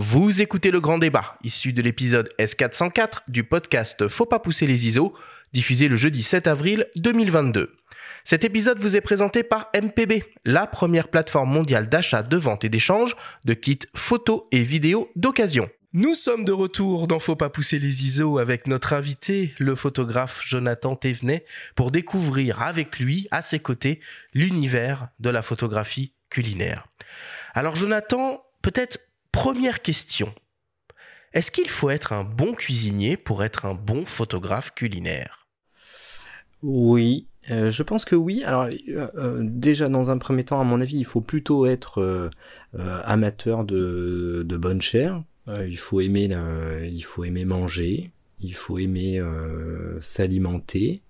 Vous écoutez le grand débat, issu de l'épisode S404 du podcast Faut pas pousser les ISO, diffusé le jeudi 7 avril 2022. Cet épisode vous est présenté par MPB, la première plateforme mondiale d'achat, de vente et d'échange de kits photos et vidéos d'occasion. Nous sommes de retour dans Faut pas pousser les ISO avec notre invité, le photographe Jonathan Thévenet, pour découvrir avec lui, à ses côtés, l'univers de la photographie culinaire. Alors Jonathan, peut-être Première question. Est-ce qu'il faut être un bon cuisinier pour être un bon photographe culinaire? Oui, euh, je pense que oui. Alors euh, euh, déjà dans un premier temps, à mon avis, il faut plutôt être amateur de, de bonne chair. il faut aimer, il faut aimer manger. Il faut aimer s'alimenter.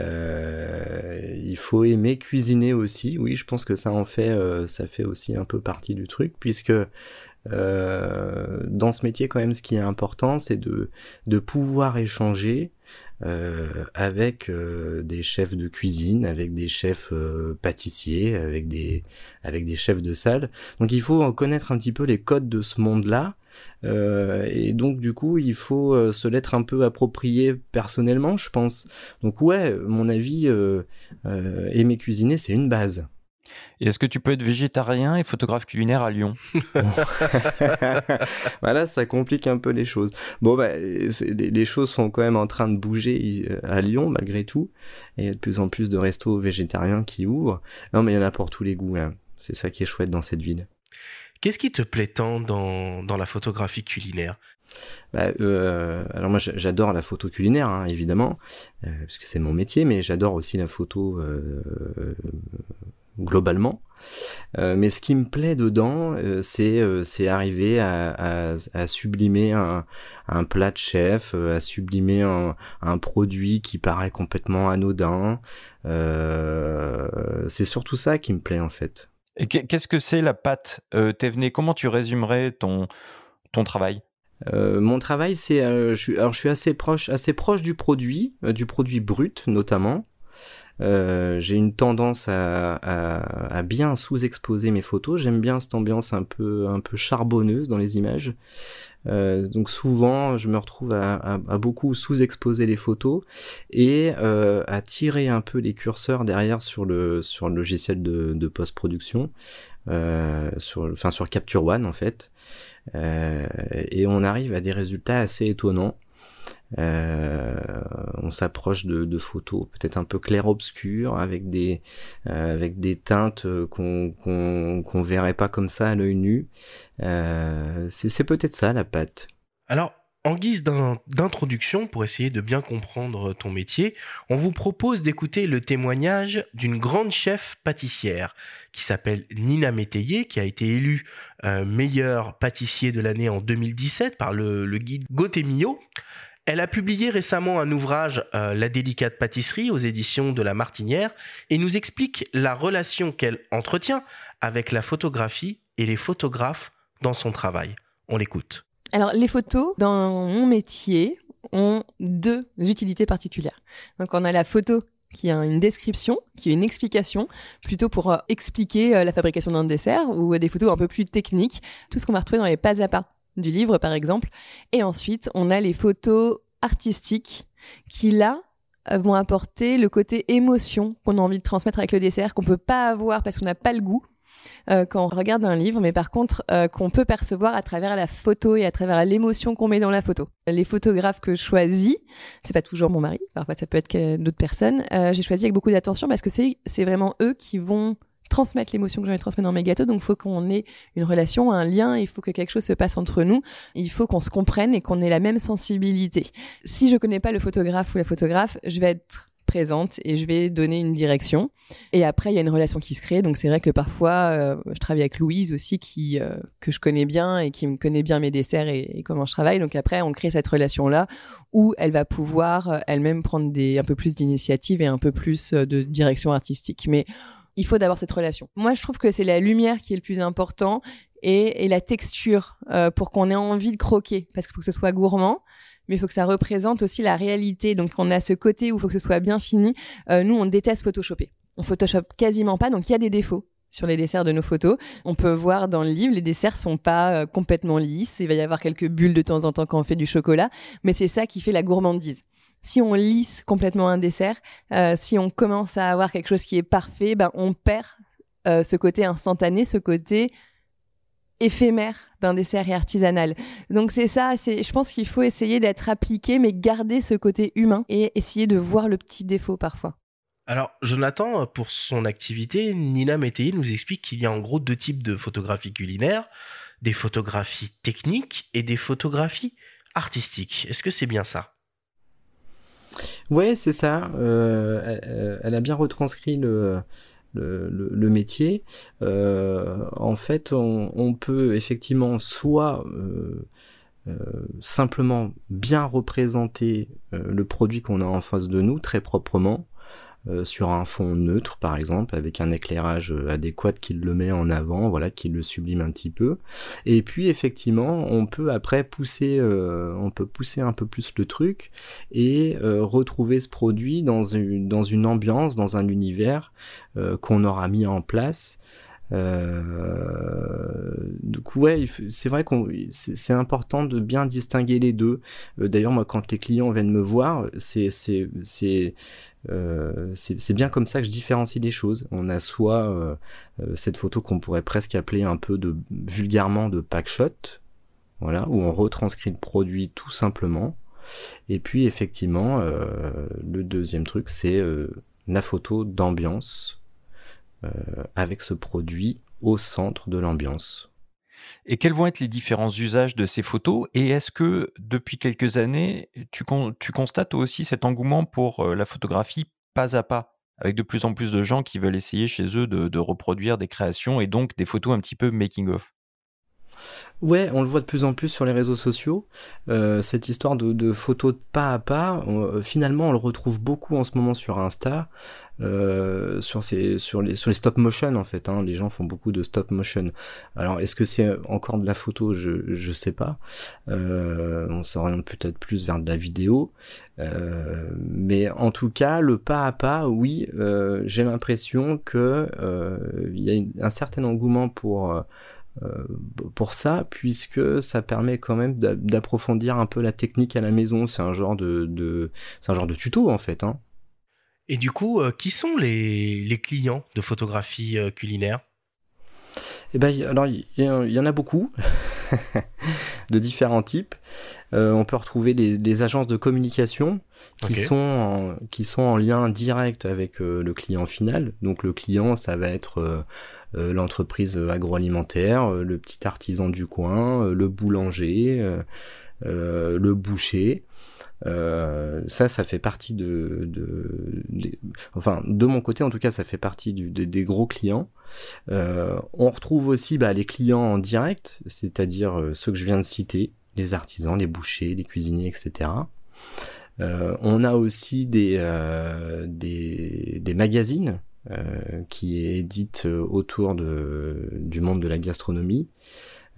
Il faut aimer cuisiner aussi. Oui, je pense que ça en fait, ça fait aussi un peu partie du truc, puisque euh, dans ce métier, quand même, ce qui est important, c'est de, pouvoir échanger euh, avec euh, des chefs de cuisine, avec des chefs euh, pâtissiers, avec des, avec des chefs de salle. Donc il faut connaître un petit peu les codes de ce monde-là. Et donc du coup, il faut se l'être un peu approprié personnellement, je pense. Donc ouais, mon avis, aimer cuisiner, c'est une base. Et est-ce que tu peux être végétarien et photographe culinaire à Lyon? Voilà, ça complique un peu les choses. Bon, bah, les, choses sont quand même en train de bouger euh, à Lyon, malgré tout. Et il y a de plus en plus de restos végétariens qui ouvrent. Non, mais il y en a pour tous les goûts. Hein. C'est ça qui est chouette dans cette ville. Qu'est-ce qui te plaît tant dans, la photographie culinaire? Bah, euh, alors moi j'adore la photo culinaire hein, évidemment euh, parce que c'est mon métier mais j'adore aussi la photo euh, globalement. Mais ce qui me plaît dedans, c'est arriver à, sublimer un, plat de chef, à sublimer un produit qui paraît complètement anodin. c'est surtout ça qui me plaît en fait. Qu'est-ce que c'est la pâte venu Comment tu résumerais ton ton travail? Mon travail, c'est, suis, alors je suis assez proche, assez proche du produit, du produit brut notamment. Euh, j'ai une tendance à, à, à bien sous-exposer mes photos. J'aime bien cette ambiance un peu, un peu charbonneuse dans les images. Euh, donc souvent, je me retrouve à, beaucoup sous-exposer les photos et euh, à tirer un peu les curseurs derrière sur le sur le logiciel de, de post-production, euh, sur enfin sur Capture One en fait. Euh, et on arrive à des résultats assez étonnants. Euh, on s'approche de, photos peut-être un peu clair-obscur avec des euh, avec des teintes qu'on qu'on verrait pas comme ça à l'œil nu. Euh, c'est peut-être ça la pâte. Alors en guise d'introduction, pour essayer de bien comprendre ton métier, on vous propose d'écouter le témoignage d'une grande chef pâtissière qui s'appelle Nina Métayer, qui a été élue meilleur pâtissier de l'année en 2017 par le, le guide Gotemio. Elle a publié récemment un ouvrage, euh, La délicate pâtisserie, aux éditions de La Martinière, et nous explique la relation qu'elle entretient avec la photographie et les photographes dans son travail. On l'écoute. Alors, les photos, dans mon métier, ont deux utilités particulières. Donc, on a la photo qui a une description, qui a une explication, plutôt pour euh, expliquer euh, la fabrication d'un dessert, ou des photos un peu plus techniques, tout ce qu'on va retrouver dans les pas à pas du livre, par exemple. Et ensuite, on a les photos artistiques qui, là, euh, vont apporter le côté émotion qu'on a envie de transmettre avec le dessert, qu'on peut pas avoir parce qu'on n'a pas le goût. Euh, quand on regarde un livre, mais par contre euh, qu'on peut percevoir à travers la photo et à travers l'émotion qu'on met dans la photo. Les photographes que je choisis, c'est pas toujours mon mari, parfois ça peut être d'autres personnes. j'ai choisi avec beaucoup d'attention parce que c'est c'est vraiment eux qui vont transmettre l'émotion que j'ai envie de transmettre dans mes gâteaux. Donc, il faut qu'on ait une relation, un lien. Il faut que quelque chose se passe entre nous. Il faut qu'on se comprenne et qu'on ait la même sensibilité. Si je connais pas le photographe ou la photographe, je vais être présente et je vais donner une direction. Et après, il y a une relation qui se crée. Donc c'est vrai que parfois, euh, je travaille avec Louise aussi, qui euh, que je connais bien et qui me connaît bien mes desserts et, comment je travaille. Donc après, on crée cette relation là où elle va pouvoir euh, elle-même prendre un peu plus d'initiative et un peu plus de direction artistique. Mais il faut d'abord cette relation. Moi, je trouve que c'est la lumière qui est le plus important et, la texture euh, pour qu'on ait envie de croquer, parce qu'il faut que ce soit gourmand, mais il faut que ça représente aussi la réalité. Donc, on a ce côté où il faut que ce soit bien fini. Euh, nous, on déteste photoshopper. On photoshop quasiment pas, donc il y a des défauts sur les desserts de nos photos. On peut voir dans le livre, les desserts sont pas euh, complètement lisses. Il va y avoir quelques bulles de temps en temps quand on fait du chocolat, mais c'est ça qui fait la gourmandise. Si on lisse complètement un dessert, euh, si on commence à avoir quelque chose qui est parfait, ben on perd euh, ce côté instantané, ce côté éphémère d'un dessert et artisanal. Donc c'est ça, c'est je pense qu'il faut essayer d'être appliqué mais garder ce côté humain et essayer de voir le petit défaut parfois. Alors, Jonathan, pour son activité, Nina Métayer nous explique qu'il y a en gros deux types de photographies culinaires, des photographies techniques et des photographies artistiques. Est-ce que c'est bien ça? Ouais, c'est ça. Euh, elle, a bien retranscrit le, métier. Euh, en fait, on, peut effectivement soit euh, simplement bien représenter le produit qu'on a en face de nous très proprement, euh, sur un fond neutre par exemple avec un éclairage euh, adéquat qui le met en avant voilà qui le sublime un petit peu. Et puis effectivement on peut après pousser euh, on peut pousser un peu plus le truc et retrouver ce produit dans une dans une ambiance dans un univers qu'on aura mis en place euh, donc ouais, c'est vrai qu'on c'est important de bien distinguer les deux. Euh, d'ailleurs, moi, quand les clients viennent me voir, c'est c'est c'est euh, c'est bien comme ça que je différencie les choses. On a soit euh, cette photo qu'on pourrait presque appeler un peu vulgairement de pack shot, voilà, où on retranscrit le produit tout simplement. Et puis effectivement, le deuxième truc, c'est la photo d'ambiance avec ce produit au centre de l'ambiance. Et quels vont être les différents usages de ces photos? Et est-ce que depuis quelques années, tu, tu constates aussi cet engouement pour euh, la photographie pas à pas, avec de plus en plus de gens qui veulent essayer chez eux de, reproduire des créations et donc des photos un petit peu making-of Ouais, on le voit de plus en plus sur les réseaux sociaux. Euh, cette histoire de, photos de pas à pas, finalement, on le retrouve beaucoup en ce moment sur Insta. Euh, sur, ces, sur, les, stop motion en fait. Hein. Les gens font beaucoup de stop motion. Alors est-ce que c'est encore de la photo? Je je sais pas. Euh, on s'oriente peut-être plus vers de la vidéo. Euh, mais en tout cas, le pas à pas, oui, euh, j'ai l'impression que euh, il y a un certain engouement pour pour ça, puisque ça permet quand même d'approfondir un peu la technique à la maison. C'est un genre de, de c'est un genre de tuto en fait. Hein. Et du coup, euh, qui sont les, clients de photographie euh, culinaire? Eh ben, alors il y, en a beaucoup de différents types. Euh, on peut retrouver les, agences de communication qui sont en, qui sont en lien direct avec le client final. Donc le client, ça va être l'entreprise agroalimentaire, le petit artisan du coin, le boulanger, le boucher. Euh, ça, ça fait partie de, enfin, de mon côté en tout cas, ça fait partie des gros clients. Euh, on retrouve aussi bah, les clients en direct, c'est-à-dire euh, ceux que je viens de citer, les artisans, les bouchers, les cuisiniers, etc. on a aussi des, des, des magazines qui éditent autour de, du monde de la gastronomie.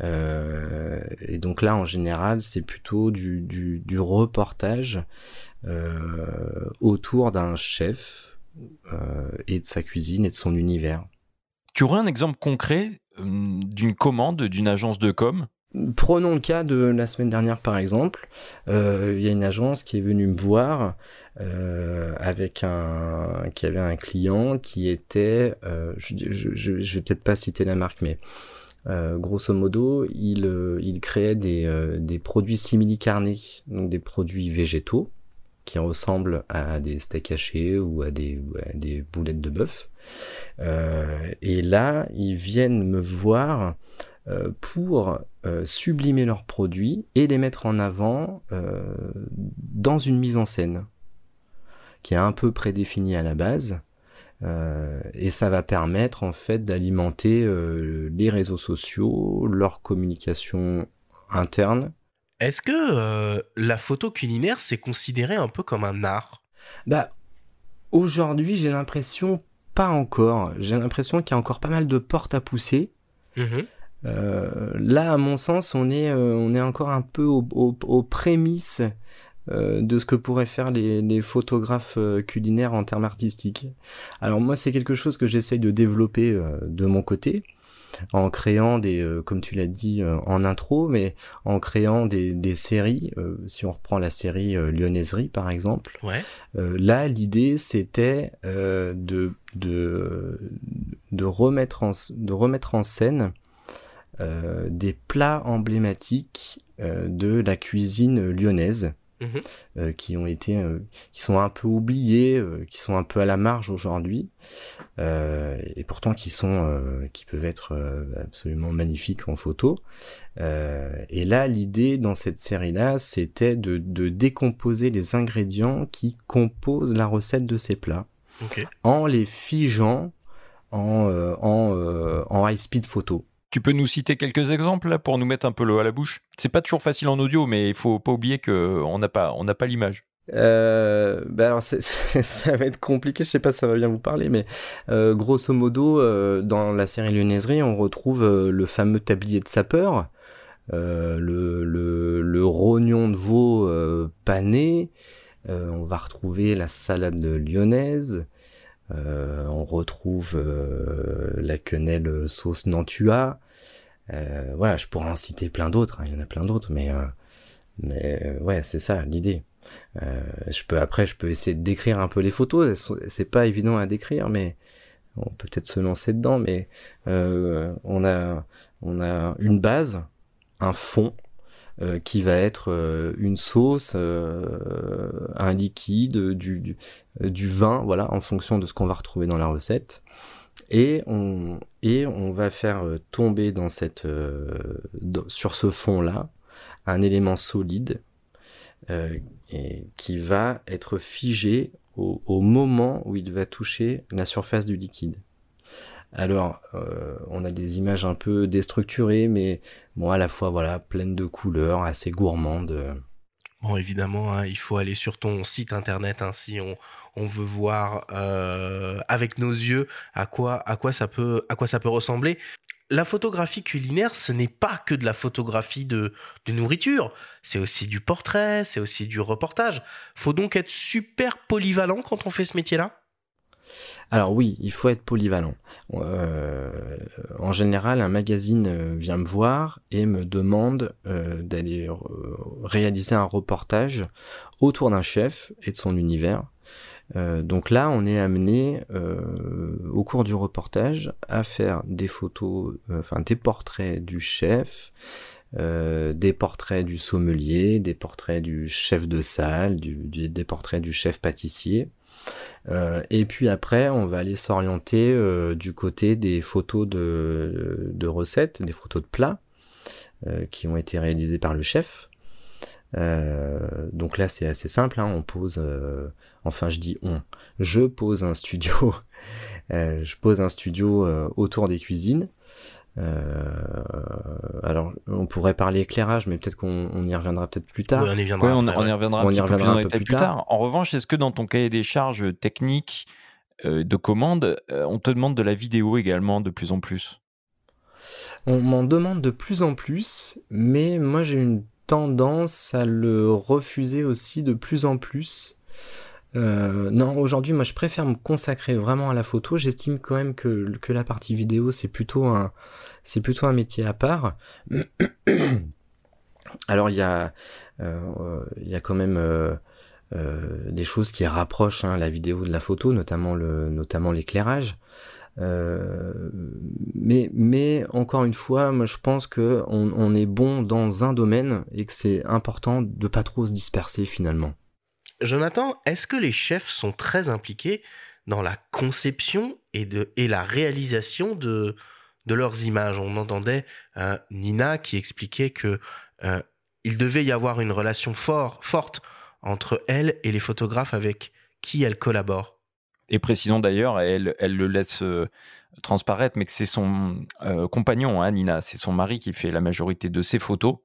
Euh, et donc là, en général, c'est plutôt du, du, du reportage euh, autour d'un chef euh, et de sa cuisine et de son univers. Tu aurais un exemple concret d'une commande d'une agence de com? Prenons le cas de la semaine dernière par exemple. Il y a une agence qui est venue me voir euh, avec un qui avait un client qui était, euh, je, je, je, je, vais peut-être pas citer la marque, mais euh, grosso modo, il, euh, euh, des produits simili-carnés, donc des produits végétaux qui ressemblent à des steaks hachés ou à des, des boulettes de bœuf. et là, ils viennent me voir pour sublimer leurs produits et les mettre en avant dans une mise en scène qui est un peu prédéfinie à la base euh, et ça va permettre en fait d'alimenter euh, les réseaux sociaux, leur communication interne. Est-ce que euh, la photo culinaire c'est considéré un peu comme un art? Bah aujourd'hui j'ai l'impression pas encore. J'ai l'impression qu'il y a encore pas mal de portes à pousser. Mmh là, à mon sens, on est, on est encore un peu aux, prémices de ce que pourraient faire les, les photographes culinaires en termes artistiques. Alors moi, c'est quelque chose que j'essaye de développer de mon côté en créant des, euh, comme tu l'as dit euh, en intro, mais en créant des, des séries. Euh, si on reprend la série Lyonnaiserie par exemple, ouais. là l'idée c'était de, de de remettre en de remettre en scène des plats emblématiques de la cuisine lyonnaise. Mhm. Euh, qui ont été, euh, qui sont un peu oubliés, euh, qui sont un peu à la marge aujourd'hui, et pourtant qui sont, qui peuvent être absolument magnifiques en photo. et là, l'idée dans cette série-là, c'était de, de, décomposer les ingrédients qui composent la recette de ces plats, en les figeant en, en, en high speed photo. Tu peux nous citer quelques exemples pour nous mettre un peu l'eau à la bouche? C'est pas toujours facile en audio, mais il faut pas oublier qu'on n'a pas, on n'a pas l'image. Euh, bah alors ça va être compliqué, je sais pas si ça va bien vous parler, mais euh, grosso modo, euh, dans la série Lyonnaiserie, on retrouve euh, le fameux tablier de sapeur, euh, le, le, le, rognon de veau pané, on va retrouver la salade lyonnaise, euh, on retrouve euh, la quenelle sauce Nantua. Euh, voilà, je pourrais en citer plein d'autres. Hein, il y en a plein d'autres, mais mais ouais, c'est ça l'idée. je peux après, je peux essayer de décrire un peu les photos. C'est pas évident à décrire, mais on peut peut-être se lancer dedans. Mais on a on a une base, un fond, euh, qui va être euh, une sauce, euh, un liquide, du, vin, voilà, en fonction de ce qu'on va retrouver dans la recette. Et on, va faire tomber dans cette, sur ce fond-là un élément solide qui va être figé au moment où il va toucher la surface du liquide. Alors, euh, on a des images un peu déstructurées, mais bon, à la fois, voilà, pleines de couleurs, assez gourmandes. Bon, évidemment, hein, il faut aller sur ton site internet hein, si on, on veut voir euh, avec nos yeux à quoi, à, quoi ça peut, à quoi ça peut ressembler. La photographie culinaire, ce n'est pas que de la photographie de, de nourriture, c'est aussi du portrait, c'est aussi du reportage. Faut donc être super polyvalent quand on fait ce métier-là alors oui, il faut être polyvalent. Euh, en général, un magazine euh, vient me voir et me demande euh, d'aller réaliser un reportage autour d'un chef et de son univers. donc là, on est amené au cours du reportage à faire des photos, enfin des portraits du chef, des portraits du sommelier, des portraits du chef de salle, des portraits du chef pâtissier. Euh, et puis après, on va aller s'orienter euh, du côté des photos de, recettes, des photos de plats euh, qui ont été réalisées par le chef. donc là, c'est assez simple. Hein, on pose, enfin, je dis on, je pose un studio, je pose un studio autour des cuisines. Euh, alors, on pourrait parler éclairage, mais peut-être qu'on y reviendra peut-être plus tard. on y reviendra, on, y reviendra, un, peu plus, tard. En revanche, est-ce que dans ton cahier des charges techniques euh, de commande, euh, on te demande de la vidéo également de plus en plus? On m'en demande de plus en plus, mais moi j'ai une tendance à le refuser aussi de plus en plus. Euh, non, aujourd'hui, moi, je préfère me consacrer vraiment à la photo. J'estime quand même que, que la partie vidéo, c'est plutôt un, métier à part. Alors, il y a, euh, il y a quand même euh, des choses qui rapprochent hein, la vidéo de la photo, notamment l'éclairage. Mais, mais encore une fois, moi je pense que on, on est bon dans un domaine et que c'est important de pas trop se disperser finalement. Jonathan, est-ce que les chefs sont très impliqués dans la conception et, de, et la réalisation de, de leurs images? On entendait euh, Nina qui expliquait que euh, il devait y avoir une relation fort, forte entre elle et les photographes avec qui elle collabore. Et précisons d'ailleurs, elle, elle le laisse euh, transparaître, mais que c'est son compagnon, hein, Nina, c'est son mari qui fait la majorité de ses photos,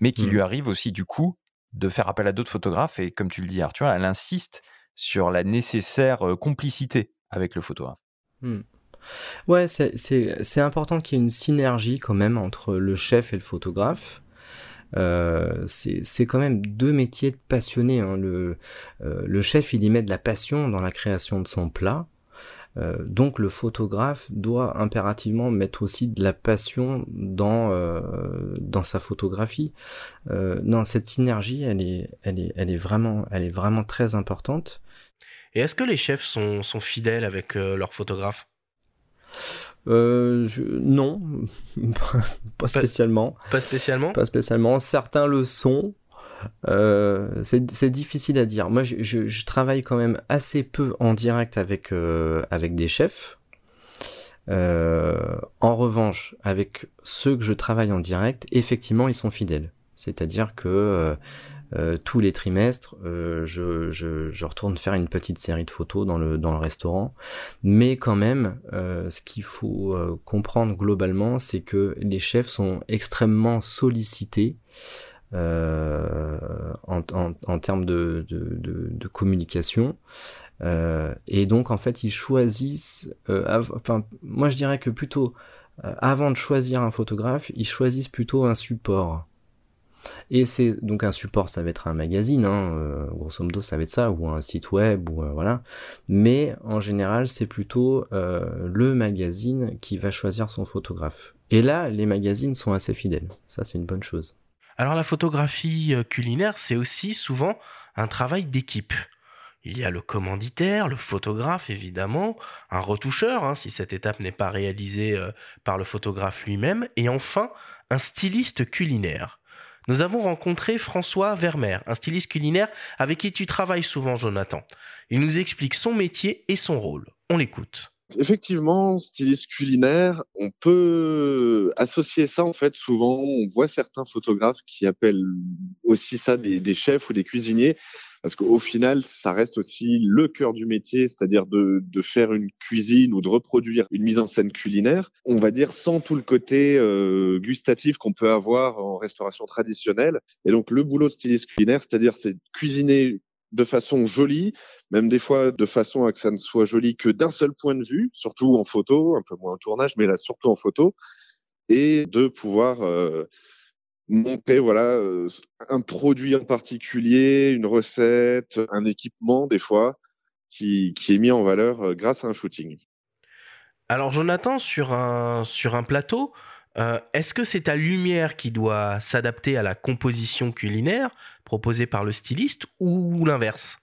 mais qui mmh. lui arrive aussi du coup de faire appel à d'autres photographes. Et comme tu le dis, Arthur, elle insiste sur la nécessaire euh, complicité avec le photographe. Hmm. Ouais, c'est important qu'il y ait une synergie quand même entre le chef et le photographe. Euh, c'est quand même deux métiers de passionnés. Hein. Le, euh, le chef, il y met de la passion dans la création de son plat. Euh, donc le photographe doit impérativement mettre aussi de la passion dans euh, dans sa photographie. Euh, non, cette synergie, elle est elle est elle est vraiment elle est vraiment très importante. Et est-ce que les chefs sont, sont fidèles avec leurs photographes? Euh, Non, pas spécialement. Pas spécialement? Pas spécialement. Certains le sont. Euh, c'est difficile à dire. Moi, je, travaille quand même assez peu en direct avec, euh, des chefs. Euh, en revanche, avec ceux que je travaille en direct, effectivement, ils sont fidèles. C'est-à-dire que tous les trimestres, je, retourne faire une petite série de photos dans le, dans le restaurant. Mais quand même, ce qu'il faut comprendre globalement, c'est que les chefs sont extrêmement sollicités. En, en, termes de, communication. Euh, et donc en fait ils choisissent, euh, enfin moi je dirais que plutôt euh, avant de choisir un photographe, ils choisissent plutôt un support. Et c'est donc un support, ça va être un magazine, hein, euh, grosso modo ça va être ça, ou un site web, ou euh, voilà. Mais en général, c'est plutôt euh, le magazine qui va choisir son photographe. Et là, les magazines sont assez fidèles. Ça, c'est une bonne chose. Alors la photographie culinaire, c'est aussi souvent un travail d'équipe. Il y a le commanditaire, le photographe évidemment, un retoucheur hein, si cette étape n'est pas réalisée par le photographe lui-même, et enfin un styliste culinaire. Nous avons rencontré François Vermeer, un styliste culinaire avec qui tu travailles souvent, Jonathan. Il nous explique son métier et son rôle. On l'écoute. Effectivement, styliste culinaire, on peut associer ça en fait. Souvent, on voit certains photographes qui appellent aussi ça des, chefs ou des cuisiniers parce qu'au final, ça reste aussi le cœur du métier, c'est-à-dire de, de, faire une cuisine ou de reproduire une mise en scène culinaire, on va dire sans tout le côté euh, gustatif qu'on peut avoir en restauration traditionnelle. Et donc le boulot de styliste culinaire, c'est-à-dire c'est cuisiner de façon jolie, même des fois de façon à que ça ne soit joli que d'un seul point de vue, surtout en photo, un peu moins en tournage, mais là surtout en photo, et de pouvoir euh, monter voilà euh, un produit en particulier, une recette, un équipement des fois qui, qui est mis en valeur euh, grâce à un shooting. Alors Jonathan, sur un, sur un plateau, euh, est-ce que c'est ta lumière qui doit s'adapter à la composition culinaire proposée par le styliste ou l'inverse?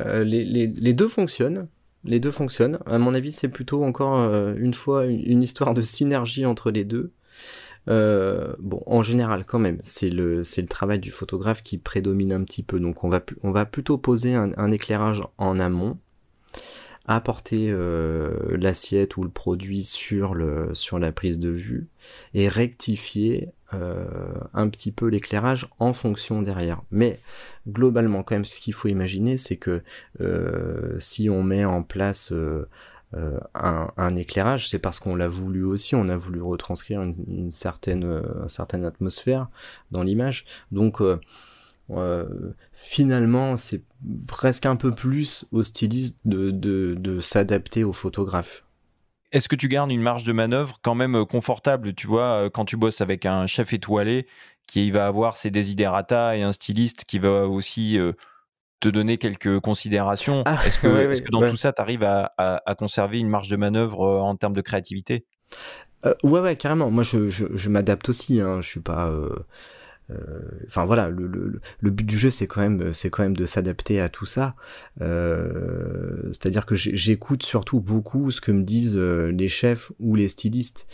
Euh, les, deux fonctionnent. Les deux fonctionnent. À mon avis, c'est plutôt encore euh, une fois une, histoire de synergie entre les deux. Bon, en général, quand même, c'est le travail du photographe qui prédomine un petit peu. Donc, on va plutôt poser un éclairage en amont, apporter euh, l'assiette ou le produit sur le sur la prise de vue et rectifier euh, un petit peu l'éclairage en fonction derrière. Mais globalement, quand même, ce qu'il faut imaginer, c'est que euh, si on met en place euh, euh, un, un, éclairage, c'est parce qu'on l'a voulu aussi, on a voulu retranscrire une, une certaine, une certaine atmosphère dans l'image. Donc euh, euh, finalement, c'est presque un peu plus au styliste de, de, de s'adapter au photographe. Est-ce que tu gardes une marge de manœuvre quand même confortable, tu vois, quand tu bosses avec un chef étoilé qui va avoir ses desiderata et un styliste qui va aussi euh, te donner quelques considérations? Ah, est-ce que, ouais, est que, dans ouais. tout ça, tu arrives à, à, à, conserver une marge de manœuvre en termes de créativité? Euh, Ouais, ouais, carrément. Moi, je, je, je m'adapte aussi. Hein. Je suis pas. Euh... Enfin euh, voilà, le, le, le, but du jeu c'est quand même c'est quand même de s'adapter à tout ça. Euh, C'est-à-dire que j'écoute surtout beaucoup ce que me disent euh, les chefs ou les stylistes.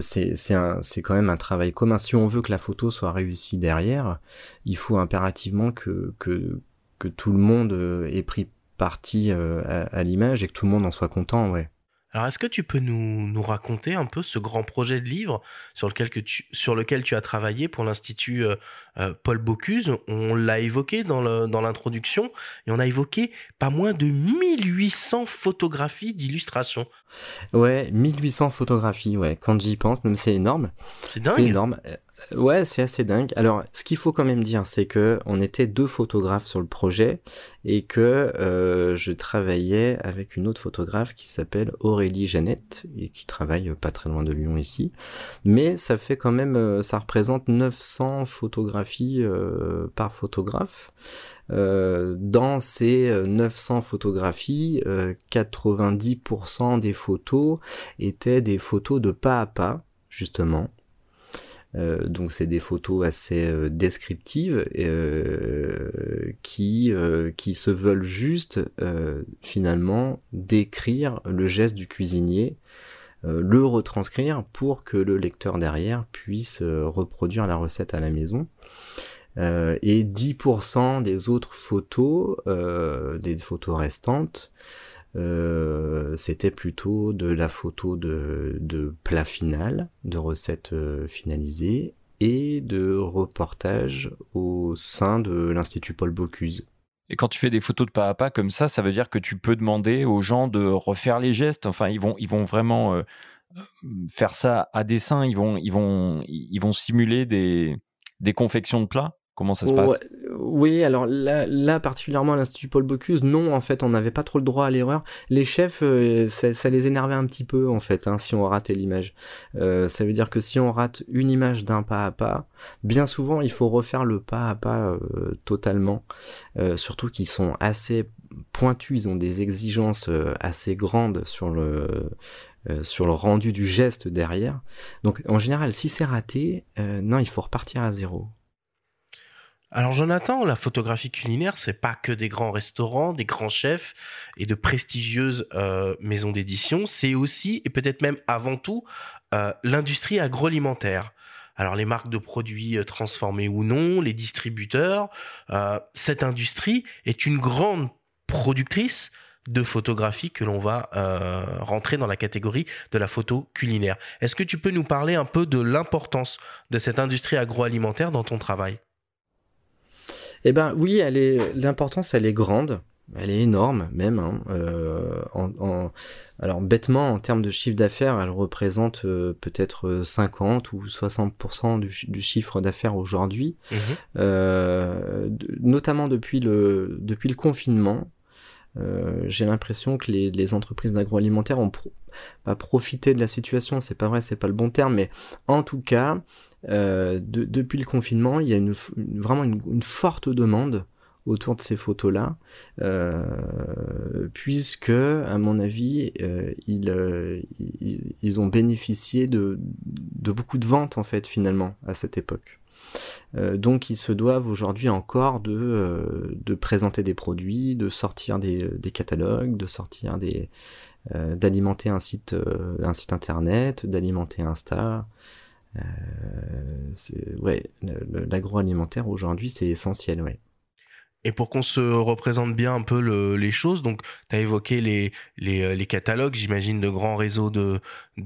C'est c'est quand même un travail commun. Si on veut que la photo soit réussie derrière, il faut impérativement que que que tout le monde ait pris parti à, à l'image et que tout le monde en soit content, ouais. Alors, est-ce que tu peux nous, nous, raconter un peu ce grand projet de livre sur lequel, que tu, sur lequel tu as travaillé pour l'Institut euh, euh, Paul Bocuse? On l'a évoqué dans l'introduction et on a évoqué pas moins de 1800 photographies d'illustration. Ouais, 1800 photographies, ouais. Quand j'y pense, c'est énorme. C'est dingue. C'est énorme. Ouais, c'est assez dingue. Alors, ce qu'il faut quand même dire, c'est que on était deux photographes sur le projet et que euh, je travaillais avec une autre photographe qui s'appelle Aurélie Jeannette et qui travaille pas très loin de Lyon ici. Mais ça fait quand même, euh, ça représente 900 photographies euh, par photographe. Euh, dans ces 900 photographies, 90% des photos étaient des photos de pas à pas, justement. Euh, donc c'est des photos assez euh, descriptives euh, qui, qui se veulent juste finalement décrire le geste du cuisinier, le retranscrire pour que le lecteur derrière puisse reproduire la recette à la maison. et 10% des autres photos, des photos restantes, euh, c'était plutôt de la photo de, plat final, de recettes euh, finalisées et de reportage au sein de l'Institut Paul Bocuse. Et quand tu fais des photos de pas à pas comme ça, ça veut dire que tu peux demander aux gens de refaire les gestes. Enfin, ils vont, ils vont vraiment euh, faire ça à dessin. Ils vont, ils vont, ils vont simuler des confections de plats. Comment ça se passe? Oui, alors là, particulièrement à l'Institut Paul Bocuse, non, en fait, on n'avait pas trop le droit à l'erreur. Les chefs, euh, ça, les énervait un petit peu, en fait, hein, si on ratait l'image. Euh, ça veut dire que si on rate une image d'un pas à pas, bien souvent, il faut refaire le pas à pas euh, totalement. surtout qu'ils sont assez pointus, ils ont des exigences assez grandes sur le sur le rendu du geste derrière. Donc en général, si c'est raté, non, il faut repartir à zéro. Alors Jonathan, la photographie culinaire, c'est pas que des grands restaurants, des grands chefs et de prestigieuses euh, maisons d'édition, c'est aussi et peut-être même avant tout euh, l'industrie agroalimentaire. Alors les marques de produits euh, transformés ou non, les distributeurs, cette industrie est une grande productrice de photographie que l'on va rentrer dans la catégorie de la photo culinaire. Est-ce que tu peux nous parler un peu de l'importance de cette industrie agroalimentaire dans ton travail? Eh ben oui, elle est l'importance, elle est grande. Elle est énorme même. Hein. Euh, en, alors bêtement, en termes de chiffre d'affaires, elle représente euh, peut-être 50 ou 60% du, du, chiffre d'affaires aujourd'hui, mmh euh, notamment depuis le, depuis le confinement. Euh, j'ai l'impression que les, les entreprises d'agroalimentaire ont pas profité de la situation, c'est pas vrai, c'est pas le bon terme, mais en tout cas, euh, depuis le confinement, il y a une, vraiment une, forte demande autour de ces photos-là, euh, puisque, à mon avis, euh, ils, ont bénéficié de, beaucoup de ventes, en fait, finalement, à cette époque. donc ils se doivent aujourd'hui encore de, présenter des produits, de sortir des, catalogues, de sortir des d'alimenter un site internet, d'alimenter Insta, euh, ouais, l'agroalimentaire aujourd'hui, c'est essentiel, ouais. Et pour qu'on se représente bien un peu le, les choses, donc tu as évoqué euh, les catalogues, j'imagine de grands réseaux de,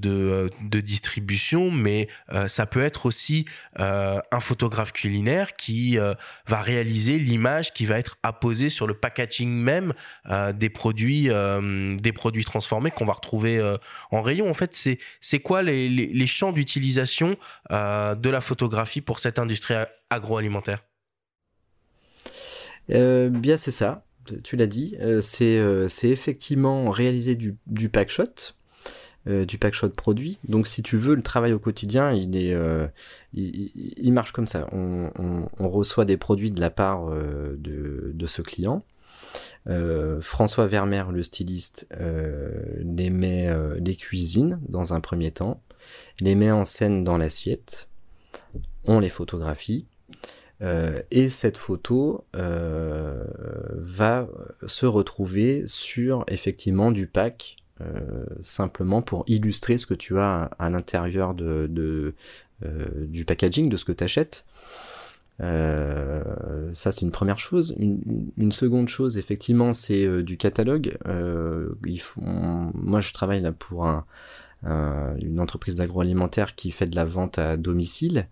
euh, distribution, mais euh, ça peut être aussi un photographe culinaire qui va réaliser l'image qui va être apposée sur le packaging même des produits des produits transformés qu'on va retrouver en rayon. En fait, c'est quoi les, les champs d'utilisation de la photographie pour cette industrie agroalimentaire? Euh, bien, c'est ça. Tu l'as dit. Euh, euh, c'est effectivement réaliser du, du packshot. Euh, du packshot produit. Donc si tu veux, le travail au quotidien, il marche comme ça. On, reçoit des produits de la part de, de, ce client. François Vermeer, le styliste, les met, les cuisine dans un premier temps, les met en scène dans l'assiette, on les photographie, euh, et cette photo euh, va se retrouver sur effectivement du pack euh, simplement pour illustrer ce que tu as à, l'intérieur de, du packaging de ce que tu achètes. ça c'est une première chose. Une, seconde chose effectivement c'est du catalogue. moi je travaille là pour un, une entreprise d'agroalimentaire qui fait de la vente à domicile.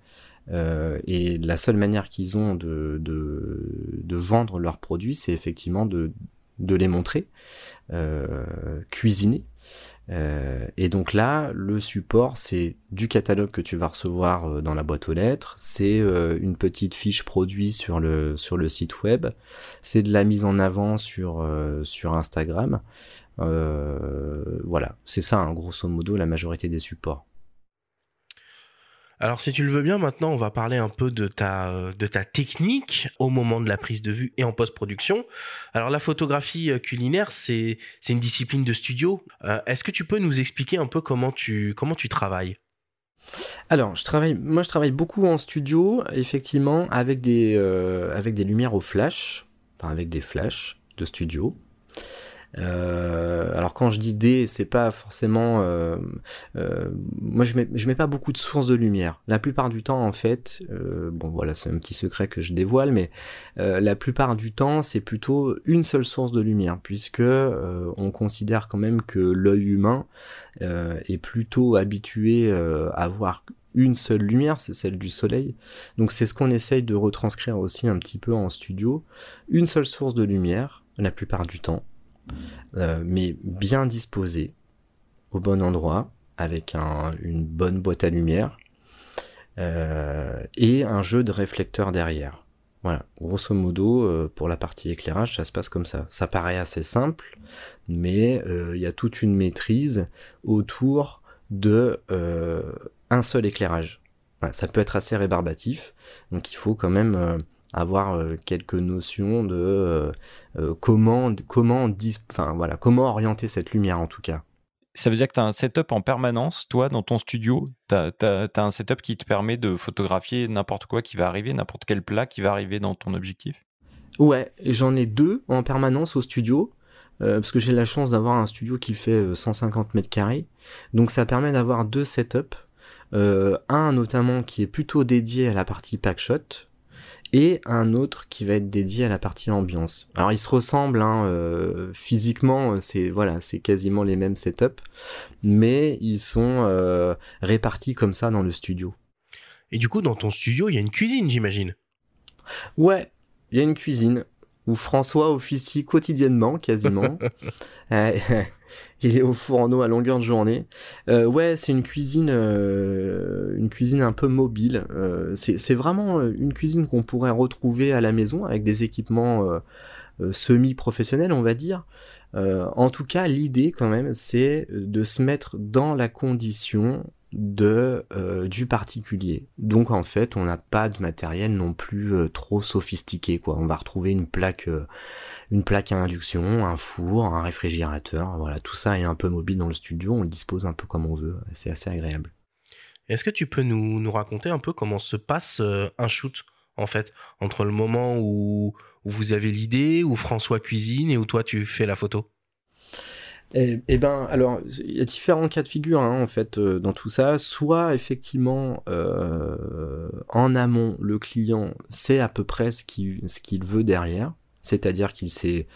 Euh, et la seule manière qu'ils ont de, vendre leurs produits, c'est effectivement de, les montrer, euh, cuisiner. Euh, et donc là, le support, c'est du catalogue que tu vas recevoir dans la boîte aux lettres, c'est une petite fiche produit sur le, site web, c'est de la mise en avant sur, sur Instagram. voilà, c'est ça, hein, grosso modo, la majorité des supports. Alors si tu le veux bien, maintenant on va parler un peu de ta, de ta technique au moment de la prise de vue et en post-production. Alors la photographie euh, culinaire, c'est une discipline de studio. Euh, est-ce que tu peux nous expliquer un peu comment tu, comment tu travailles? Alors, je travaille, moi je travaille beaucoup en studio, effectivement, avec des, euh, avec des lumières au flash, enfin avec des flashs de studio. Euh, alors quand je dis D, c'est pas forcément. Euh, euh, moi, je mets, je mets pas beaucoup de sources de lumière. La plupart du temps, en fait, bon voilà, c'est un petit secret que je dévoile, mais la plupart du temps, c'est plutôt une seule source de lumière, puisque on considère quand même que l'œil humain est plutôt habitué à voir une seule lumière, c'est celle du soleil. Donc c'est ce qu'on essaye de retranscrire aussi un petit peu en studio. Une seule source de lumière, la plupart du temps. Euh, mais bien disposé, au bon endroit, avec une bonne boîte à lumière, euh, et un jeu de réflecteurs derrière. Voilà, grosso modo, euh, pour la partie éclairage, ça se passe comme ça. Ça paraît assez simple, mais il y a toute une maîtrise autour de un seul éclairage. ça peut être assez rébarbatif, donc il faut quand même avoir euh, quelques notions de euh, euh, comment comment enfin voilà comment orienter cette lumière en tout cas. Ça veut dire que tu as un setup en permanence, toi, dans ton studio? Tu as, un setup qui te permet de photographier n'importe quoi qui va arriver, n'importe quel plat qui va arriver dans ton objectif? Ouais, j'en ai deux en permanence au studio. parce que j'ai la chance d'avoir un studio qui fait 150 mètres carrés. Donc ça permet d'avoir deux setups. un notamment qui est plutôt dédié à la partie packshot, et un autre qui va être dédié à la partie ambiance. Alors ils se ressemblent hein, euh, physiquement, c'est voilà, c'est quasiment les mêmes setups, mais ils sont euh, répartis comme ça dans le studio. Et du coup, dans ton studio, il y a une cuisine, j'imagine. Ouais, il y a une cuisine où François officie quotidiennement, quasiment. Euh, il est au fourneau à longueur de journée. Euh, ouais, c'est une cuisine, euh, une cuisine un peu mobile. Euh, c'est vraiment une cuisine qu'on pourrait retrouver à la maison avec des équipements semi-professionnels, on va dire. en tout cas, l'idée quand même, c'est de se mettre dans la condition de euh, du particulier. Donc en fait, on n'a pas de matériel non plus euh, trop sophistiqué. On va retrouver une plaque euh, une plaque à induction, un four, un réfrigérateur, voilà, tout ça est un peu mobile dans le studio, on le dispose un peu comme on veut, c'est assez agréable. Est-ce que tu peux nous, nous raconter un peu comment se passe un shoot en fait? Entre le moment où vous avez l'idée, où François cuisine et où toi tu fais la photo? Eh, eh, ben, alors, il y a différents cas de figure hein, en fait euh, dans tout ça. Soit effectivement, euh, en amont, le client sait à peu près ce qu'il veut derrière, c'est-à-dire qu'il s'est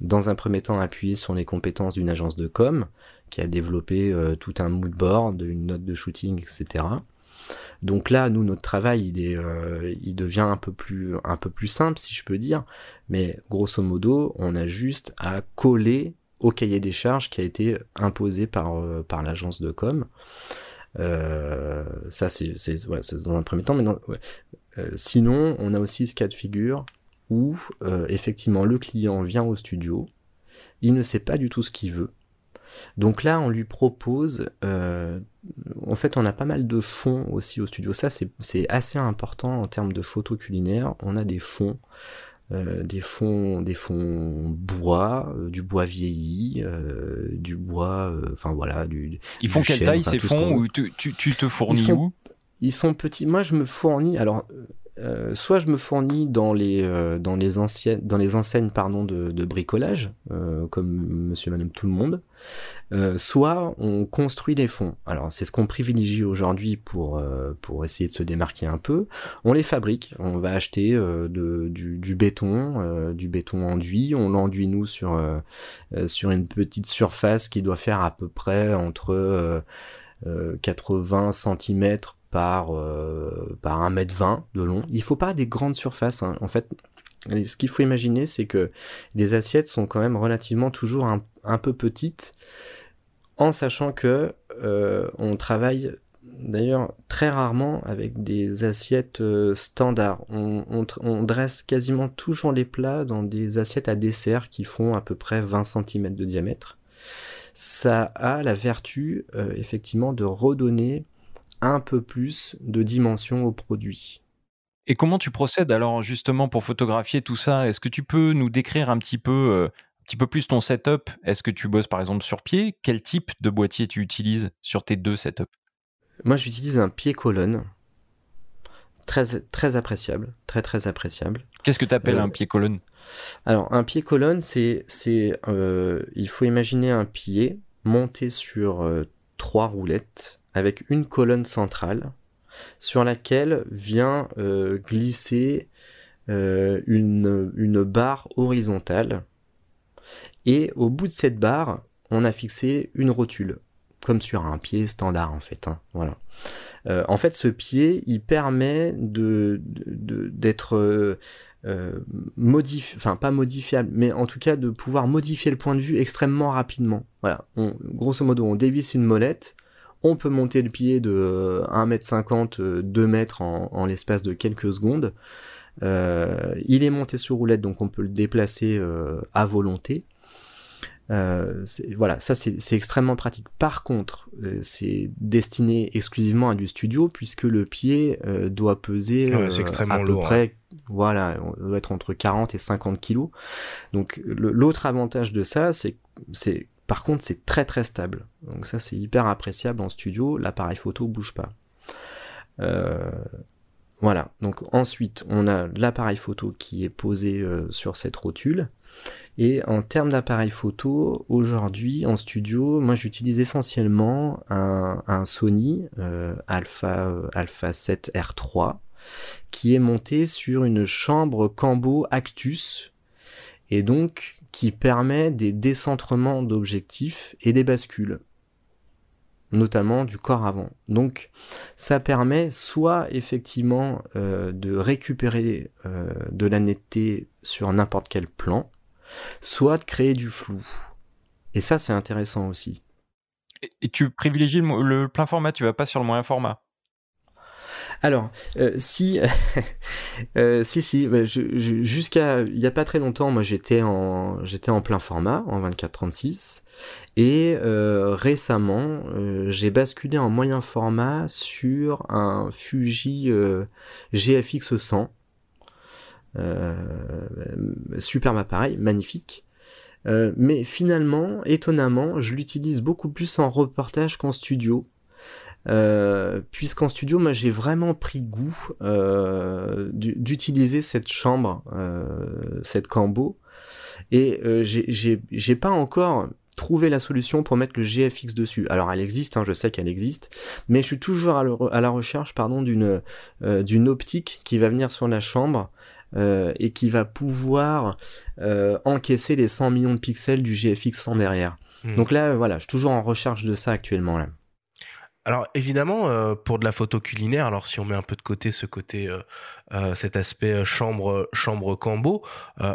dans un premier temps appuyé sur les compétences d'une agence de com qui a développé euh, tout un mood board, une note de shooting, etc. Donc là, nous, notre travail, il est, euh, il devient un peu plus, un peu plus simple, si je peux dire. Mais grosso modo, on a juste à coller au cahier des charges qui a été imposé par, euh, par l'agence de com. Euh, ça, c'est dans un premier temps. Mais euh, sinon, on a aussi ce cas de figure où effectivement le client vient au studio, il ne sait pas du tout ce qu'il veut. Donc là, on lui propose, en fait, on a pas mal de fonds aussi au studio. Ça, c'est assez important en termes de photos culinaires. On a des fonds des fonds des fonds bois euh, du bois vieilli euh, du bois enfin voilà du ils font quelle taille ces fonds ou tu, tu, tu, te fournis où? Ils sont petits. Moi je me fournis alors euh, soit je me fournis dans les euh, dans les anciennes dans les enseignes pardon de, de bricolage euh, comme Monsieur Madame tout le monde soit on construit les fonds. Alors c'est ce qu'on privilégie aujourd'hui pour pour essayer de se démarquer un peu. On les fabrique. On va acheter de, du, du, béton du béton enduit. On l'enduit nous sur sur une petite surface qui doit faire à peu près entre 80 cm par, euh, par 1m20 de long. Il faut pas des grandes surfaces. Hein. En fait, ce qu'il faut imaginer, c'est que les assiettes sont quand même relativement toujours un, peu petites. en sachant que on travaille d'ailleurs très rarement avec des assiettes standards. On, on, dresse quasiment toujours les plats dans des assiettes à dessert qui font à peu près 20 cm de diamètre. Ça a la vertu effectivement de redonner un peu plus de dimension au produit. Et comment tu procèdes alors justement pour photographier tout ça? Est-ce que tu peux nous décrire un petit peu, euh, un petit peu plus ton setup? Est-ce que tu bosses par exemple sur pied? Quel type de boîtier tu utilises sur tes deux setups? Moi j'utilise un pied colonne. Très, très appréciable, très très appréciable. Qu'est-ce que tu appelles un euh, pied colonne? Alors un pied colonne, c'est, c'est, euh, il faut imaginer un pied monté sur trois roulettes avec une colonne centrale sur laquelle vient euh, glisser euh, une, une, barre horizontale. Et au bout de cette barre, on a fixé une rotule, comme sur un pied standard en fait. Hein, voilà. Euh, en fait, ce pied, il permet de d'être modifié, enfin pas modifiable, mais en tout cas de pouvoir modifier le point de vue extrêmement rapidement. Voilà. Grosso modo, on dévisse une molette, on peut monter le pied de 1m50, euh, 2 euh, mètres en, l'espace de quelques secondes. Euh, il est monté sur roulette, donc on peut le déplacer à volonté. voilà, ça c'est extrêmement pratique. Par contre, c'est destiné exclusivement à du studio puisque le pied doit peser à peu près, voilà, on doit être entre 40 et 50 kilos. Donc l'autre avantage de ça, c'est par contre, c'est très très stable. Donc ça, c'est hyper appréciable en studio. L'appareil photo bouge pas. Euh, voilà. Donc ensuite, on a l'appareil photo qui est posé euh, sur cette rotule. Et en termes d'appareil photo, aujourd'hui en studio, moi j'utilise essentiellement un, Sony euh, Alpha, Alpha 7 R3 qui est monté sur une chambre Cambo Actus et donc qui permet des décentrements d'objectifs et des bascules, notamment du corps avant. Donc ça permet soit effectivement euh, de récupérer euh, de la netteté sur n'importe quel plan, soit de créer du flou. Et ça c'est intéressant aussi. Et tu privilégies le, plein format, tu vas pas sur le moyen format alors, euh, si, euh, si, si, bah, jusqu'à il n'y a pas très longtemps, moi j'étais en, j'étais en plein format, en 24-36, et euh, récemment, j'ai basculé en moyen format sur un Fuji GFX 100. superbe appareil, magnifique. mais finalement, étonnamment, je l'utilise beaucoup plus en reportage qu'en studio. Euh, puisqu'en studio, moi, j'ai vraiment pris goût euh, d'utiliser cette chambre, euh, cette cambo, et euh, j'ai pas encore trouvé la solution pour mettre le GFX dessus. Alors, elle existe, hein, je sais qu'elle existe, mais je suis toujours à, la recherche, pardon, d'une euh, d'une optique qui va venir sur la chambre. et qui va pouvoir encaisser les 100 millions de pixels du GFX 100 derrière. Hmm. Donc là, voilà, je suis toujours en recherche de ça actuellement. Là. Alors évidemment, euh, pour de la photo culinaire, alors si on met un peu de côté ce côté, euh, euh, cet aspect chambre chambre cambo,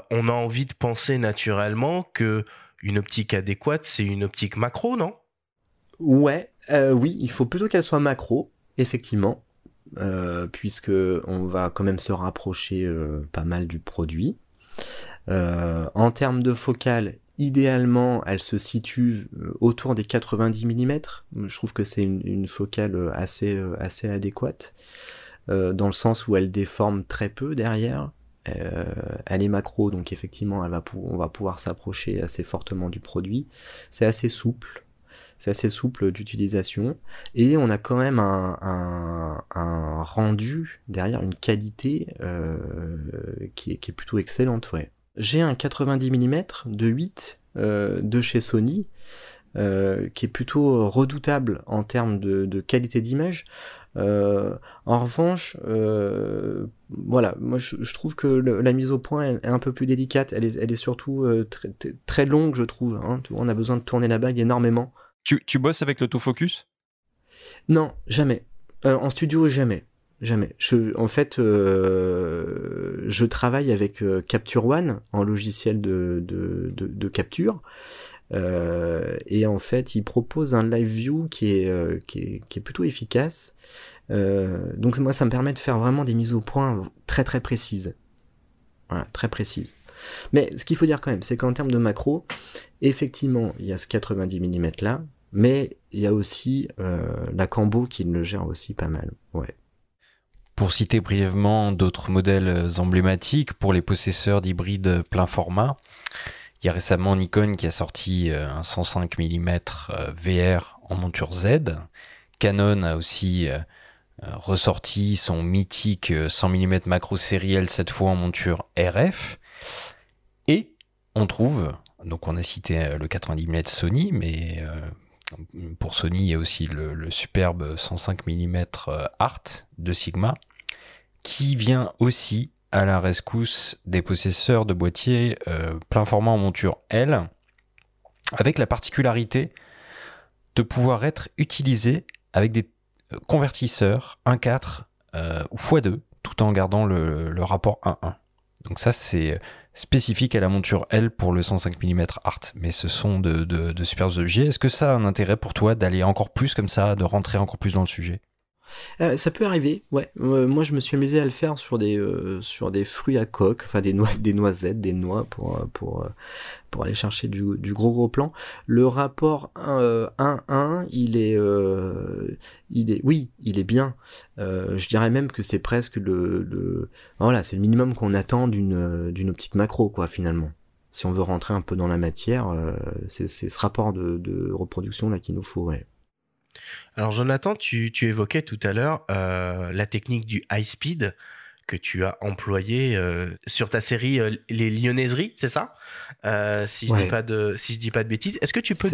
on a envie de penser naturellement que une optique adéquate, c'est une optique macro, non? Ouais, oui, il faut plutôt qu'elle soit macro, effectivement, puisque on va quand même se rapprocher pas mal du produit. en termes de focale, Idéalement, elle se situe euh, autour des 90 mm. Je trouve que c'est une, focale euh, assez, euh, assez adéquate, dans le sens où elle déforme très peu derrière. elle est macro, donc effectivement, on va pouvoir s'approcher assez fortement du produit. C'est assez souple, c'est assez souple d'utilisation et on a quand même un, rendu derrière une qualité qui, est, qui, est, plutôt excellente ouais j'ai un 90 mm de 8 euh, de chez Sony, euh, qui est plutôt redoutable en termes de, qualité d'image. Euh, en revanche, voilà, moi je, trouve que la mise au point est, un peu plus délicate. Elle est, elle est surtout très, très, longue, je trouve. Hein. On a besoin de tourner la bague énormément. Tu, tu bosses avec l'autofocus? Non, jamais. en studio, jamais. Jamais. Je, en fait, euh, je travaille avec euh, Capture One en logiciel de, de, de, capture. Euh, et en fait, il propose un live view qui est, euh, qui est, qui est plutôt efficace. Euh, donc moi, ça me permet de faire vraiment des mises au point très très précises. Voilà, très précises. Mais ce qu'il faut dire quand même, c'est qu'en termes de macro, effectivement, il y a ce 90 mm là, mais il y a aussi la Cambo qui le gère aussi pas mal. Ouais. Pour citer brièvement d'autres modèles emblématiques pour les possesseurs d'hybrides plein format, il y a récemment Nikon qui a sorti euh, un 105 mm VR en monture Z. Canon a aussi euh, ressorti son mythique 100 mm macro sériel cette fois en monture RF. Et on trouve, donc on a cité euh, le 90 mm Sony, mais pour Sony il y a aussi le superbe 105 mm Art de Sigma qui vient aussi à la rescousse des possesseurs de boîtiers euh, plein format en monture L, avec la particularité de pouvoir être utilisé avec des convertisseurs 1.4 euh, ou x2, tout en gardant le, le rapport 1.1. Donc ça, c'est spécifique à la monture L pour le 105 mm Art, mais ce sont de, de, de super objets. Est-ce que ça a un intérêt pour toi d'aller encore plus comme ça, de rentrer encore plus dans le sujet? Euh, ça peut arriver, ouais. Euh, moi, je me suis amusé à le faire sur des euh, sur des fruits à coque, enfin des noix, des noisettes, des noix pour pour pour aller chercher du, gros gros plan. Le rapport 1-1, il est il est oui, il est bien. je dirais même que c'est presque le, voilà, c'est le minimum qu'on attend d'une d'une optique macro quoi finalement. Si on veut rentrer un peu dans la matière, c'est ce rapport de, de reproduction là qu'il nous faut, ouais. Alors Jonathan, tu, évoquais tout à l'heure euh, la technique du high speed que tu as employé euh, sur ta série euh, Les Lyonnaiseries, c'est ça? Si, je dis pas de, si je dis pas de bêtises. Est-ce que tu peux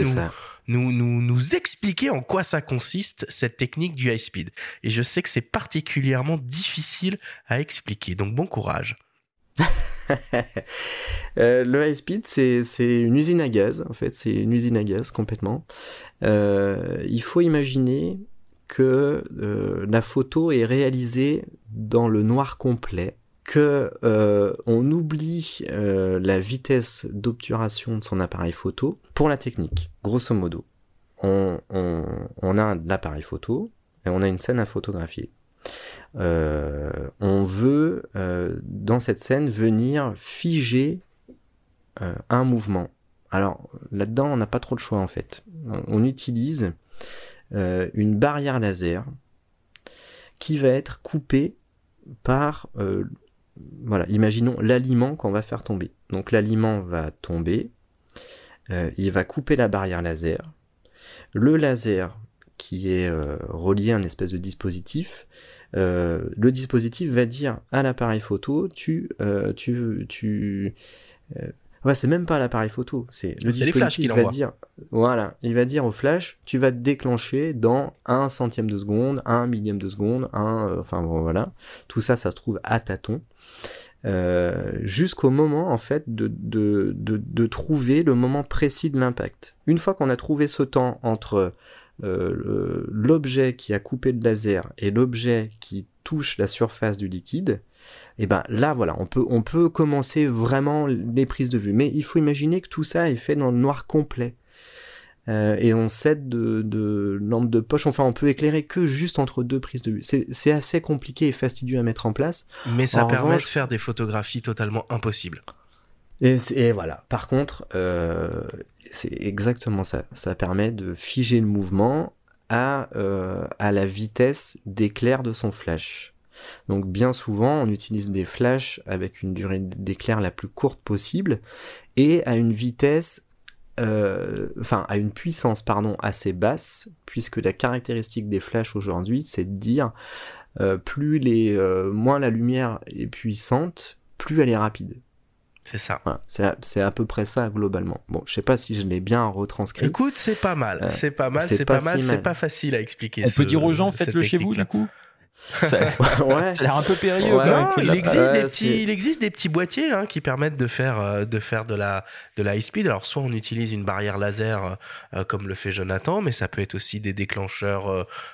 nous, nous, nous, expliquer en quoi ça consiste, cette technique du high speed? Et je sais que c'est particulièrement difficile à expliquer, donc bon courage. Euh, le high speed, c'est une usine à gaz, en fait, c'est une usine à gaz complètement. Euh, il faut imaginer que euh, la photo est réalisée dans le noir complet, que on oublie la vitesse d'obturation de son appareil photo pour la technique, grosso modo. On, on, on a l'appareil photo et on a une scène à photographier. Euh, on veut euh, dans cette scène venir figer euh, un mouvement. Alors là-dedans, on n'a pas trop de choix en fait. On utilise une barrière laser qui va être coupée par, voilà, imaginons l'aliment qu'on va faire tomber. Donc l'aliment va tomber, il va couper la barrière laser. Le laser qui est relié à un espèce de dispositif euh, le dispositif va dire à l'appareil photo, tu, euh, tu, tu, euh, ouais, c'est même pas l'appareil photo, c'est le dispositif qui va dire, voilà, il va dire au flash, tu vas te déclencher dans un centième de seconde, un millième de seconde, un, enfin bon, voilà, tout ça, ça se trouve à tâtons. Euh, jusqu'au moment en fait de, de, de, de, trouver le moment précis de l'impact. Une fois qu'on a trouvé ce temps entre euh, l'objet qui a coupé le laser et l'objet qui touche la surface du liquide, et eh ben là voilà, on peut on peut commencer vraiment les prises de vue. Mais il faut imaginer que tout ça est fait dans le noir complet. Euh, et on cède de, de lampe de poche. Enfin, on peut éclairer que juste entre deux prises de vue. C'est assez compliqué et fastidieux à mettre en place. Mais ça permet de faire des photographies totalement impossibles. Et, voilà. Par contre, euh, c'est exactement ça. Ça permet de figer le mouvement à, euh, à la vitesse d'éclair de son flash. Donc bien souvent, on utilise des flashs avec une durée d'éclair la plus courte possible et à une vitesse, euh, enfin à une puissance pardon assez basse, puisque la caractéristique des flashs aujourd'hui, c'est de dire plus les, moins la lumière est puissante, plus elle est rapide. C'est ça. c'est à, peu près ça globalement. Bon, je sais pas si je l'ai bien retranscrit. Écoute, c'est pas mal. c'est pas mal, c'est pas, mal, c'est pas facile à expliquer. On peut dire aux gens, faites-le chez vous du coup ça, ouais. ça a l'air un peu périlleux. il, existe des petits, il existe des petits boîtiers hein, qui permettent de faire, euh, de faire de, la, de la high speed. Alors, soit on utilise une barrière laser euh, comme le fait Jonathan, mais ça peut être aussi des déclencheurs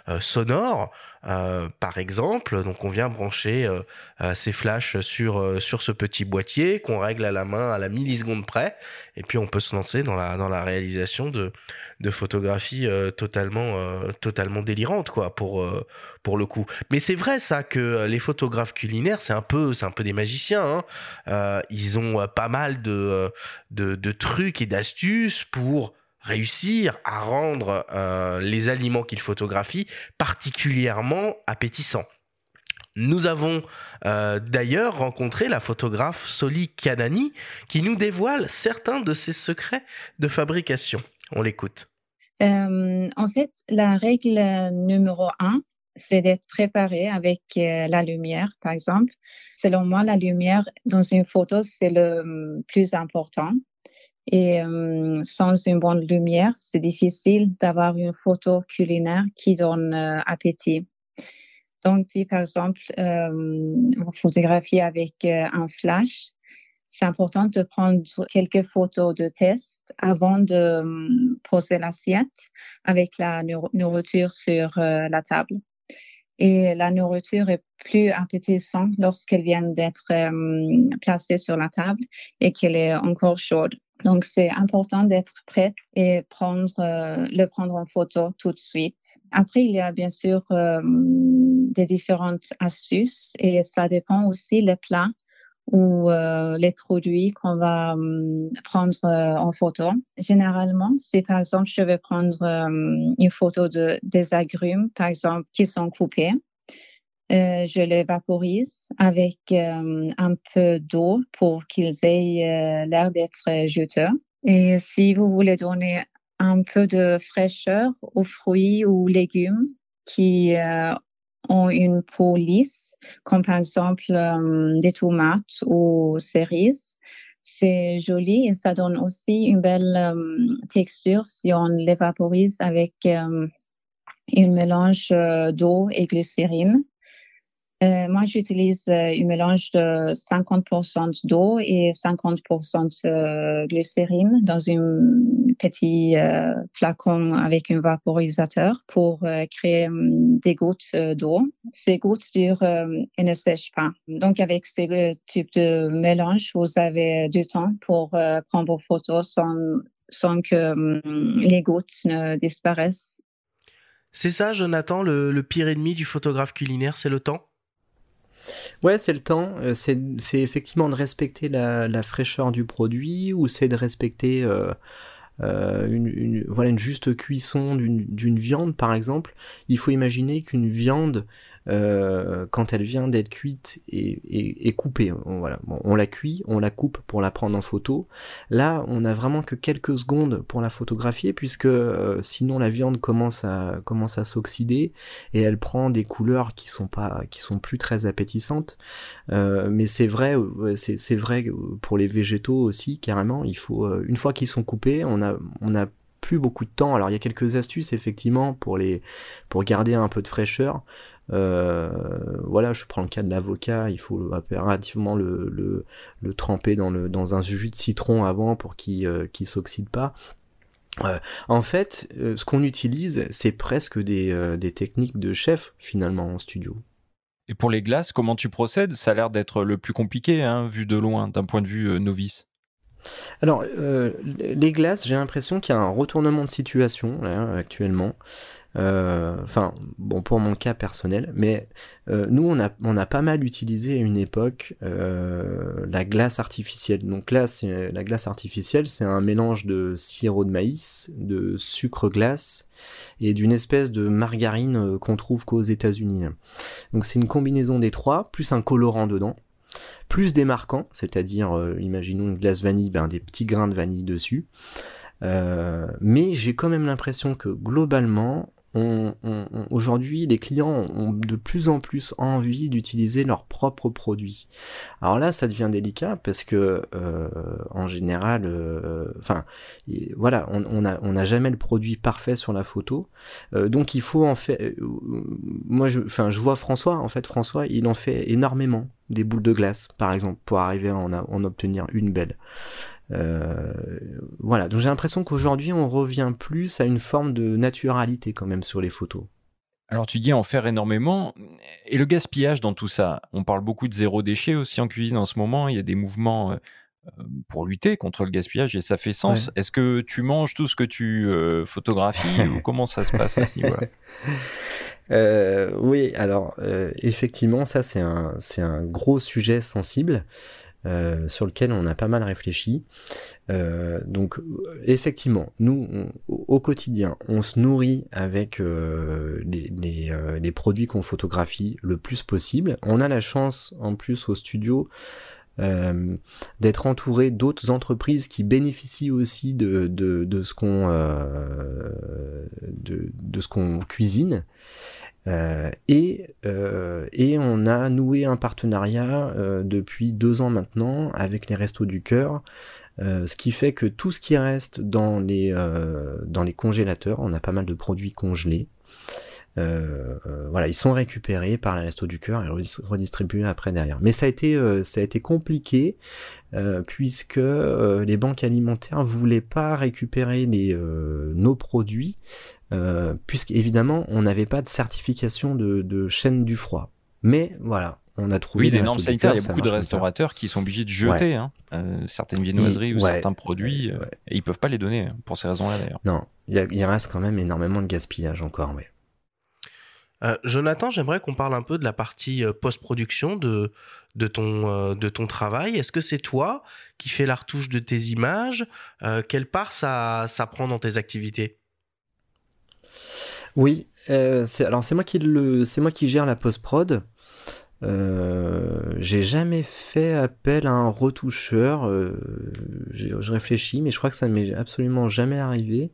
euh, sonores. Euh, par exemple. Donc on vient brancher euh, ces flashs sur, sur ce petit boîtier qu'on règle à la main à la milliseconde près. Et puis on peut se lancer dans la, dans la réalisation de, de photographies totalement, totalement délirantes, quoi, pour, pour le coup. Mais c'est vrai ça que les photographes culinaires, c'est un peu, un peu des magiciens. Hein. ils ont pas mal de, de, de trucs et d'astuces pour réussir à rendre euh, les aliments qu'il photographie particulièrement appétissants. Nous avons euh, d'ailleurs rencontré la photographe Soli Kanani qui nous dévoile certains de ses secrets de fabrication. On l'écoute. Euh, en fait, la règle numéro un, c'est d'être préparé avec la lumière, par exemple. Selon moi, la lumière dans une photo, c'est le hum, plus important. Et euh, sans une bonne lumière, c'est difficile d'avoir une photo culinaire qui donne euh, appétit. Donc, si par exemple, euh, on photographie avec euh, un flash, c'est important de prendre quelques photos de test avant de poser l'assiette avec la nourriture sur la table. Et la nourriture est plus appétissante lorsqu'elle vient d'être placée sur la table et qu'elle est encore chaude. Donc, c'est important d'être prête et prendre, euh, le prendre en photo tout de suite. Après, il y a bien sûr euh, des différentes astuces et ça dépend aussi les plats ou euh, les produits qu'on va prendre en photo. Généralement, si par exemple je vais prendre une photo de des agrumes, par exemple, qui sont coupés, euh, je les vaporise avec euh, un peu d'eau pour qu'ils aient euh, l'air d'être juteux. Et si vous voulez donner un peu de fraîcheur aux fruits ou légumes qui ont une peau lisse, comme par exemple des tomates ou cerises, c'est joli et ça donne aussi une belle texture si on les vaporise avec un mélange d'eau et glycérine. Euh, moi, j'utilise euh, un mélange de 50% d'eau et 50% de glycérine dans un petit euh, flacon avec un vaporisateur pour créer des gouttes d'eau. Ces gouttes durent et ne sèchent pas. Donc, avec ce type de mélange, vous avez du temps pour prendre vos photos sans, sans que les gouttes ne disparaissent. C'est ça, Jonathan, le pire ennemi du photographe culinaire, c'est le temps? Ouais, c'est le temps. Euh, c'est effectivement de respecter la, fraîcheur du produit ou c'est de respecter euh, euh, une, voilà, une juste cuisson d'une viande, par exemple. Il faut imaginer qu'une viande euh, quand elle vient d'être cuite et, coupée. On, voilà. on la cuit, on la coupe pour la prendre en photo. Là, on a vraiment que quelques secondes pour la photographier puisque euh, sinon la viande commence à commence à s'oxyder et elle prend des couleurs qui sont pas qui sont plus très appétissantes. Euh, mais c'est vrai, c'est vrai pour les végétaux aussi carrément. Il faut une fois qu'ils sont coupés, on a on a plus beaucoup de temps. Alors il y a quelques astuces effectivement pour les pour garder un peu de fraîcheur. Euh, voilà, je prends le cas de l'avocat, il faut impérativement le, le, le, tremper dans, le, dans un jus de citron avant pour qu'il euh, s'oxyde pas. Euh, en fait, ce qu'on utilise, c'est presque des, des techniques de chef finalement en studio. Et pour les glaces, comment tu procèdes? Ça a l'air d'être le plus compliqué, hein, vu de loin, d'un point de vue novice. Alors, les glaces, j'ai l'impression qu'il y a un retournement de situation là, actuellement. Euh, enfin, bon, pour mon cas personnel, mais euh, nous, on a, on a pas mal utilisé à une époque euh, la glace artificielle. Donc là, c'est la glace artificielle, c'est un mélange de sirop de maïs, de sucre glace et d'une espèce de margarine qu'on trouve qu'aux États-Unis. Donc c'est une combinaison des trois, plus un colorant dedans plus des marquants, c'est-à-dire, imaginons une glace vanille, ben, des petits grains de vanille dessus. mais j'ai quand même l'impression que globalement, on, aujourd'hui, les clients ont de plus en plus envie d'utiliser leurs propres produits. Alors là, ça devient délicat parce que, euh, en général, euh, enfin, voilà, on n'a on a jamais le produit parfait sur la photo, euh, donc il faut en fait. moi, je, enfin, je vois François. En fait, François, il en fait énormément des boules de glace, par exemple, pour arriver à en obtenir une belle. Euh, voilà, donc j'ai l'impression qu'aujourd'hui on revient plus à une forme de naturalité quand même sur les photos. Alors tu dis en faire énormément. Et le gaspillage dans tout ça, on parle beaucoup de zéro déchet aussi en cuisine en ce moment. Il y a des mouvements pour lutter contre le gaspillage et ça fait sens. Est-ce que tu manges tout ce que tu photographies ou comment ça se passe à ce niveau-là? euh, oui, alors euh, effectivement, ça c'est un, c'est un gros sujet sensible. Euh, sur lequel on a pas mal réfléchi. donc effectivement, nous, au quotidien, on se nourrit avec les, les, les, produits qu'on photographie le plus possible. On a la chance, en plus, au studio, euh, d'être entouré d'autres entreprises qui bénéficient aussi de, de, de ce qu'on euh, de, de, ce qu'on cuisine. Euh, et, euh, et on a noué un partenariat euh, depuis deux ans maintenant avec les Restos du Cœur, ce qui fait que tout ce qui reste dans les, dans les congélateurs, on a pas mal de produits congelés. Euh, voilà, ils sont récupérés par les Restos du Cœur et redistribués après derrière. Mais ça a été, ça a été compliqué puisque les banques alimentaires voulaient pas récupérer les, nos produits euh, puisqu'évidemment, on n'avait pas de certification de, chaîne du froid. Mais voilà, on a trouvé oui, des normes sanitaires. Il y a beaucoup de restaurateurs qui sont obligés de jeter hein, euh, certaines viennoiseries ou certains produits, euh, et ils peuvent pas les donner hein, pour ces raisons-là d'ailleurs. Non, il, reste quand même énormément de gaspillage encore, oui. Jonathan, j'aimerais qu'on parle un peu de la partie post-production de, de, ton, de ton travail. Est-ce que c'est toi qui fais la retouche de tes images? Quelle part ça, ça prend dans tes activités? Oui, euh, alors c'est moi qui moi qui gère la post prod. Euh, j'ai jamais fait appel à un retoucheur. Euh, je réfléchis, mais je crois que ça m'est absolument jamais arrivé.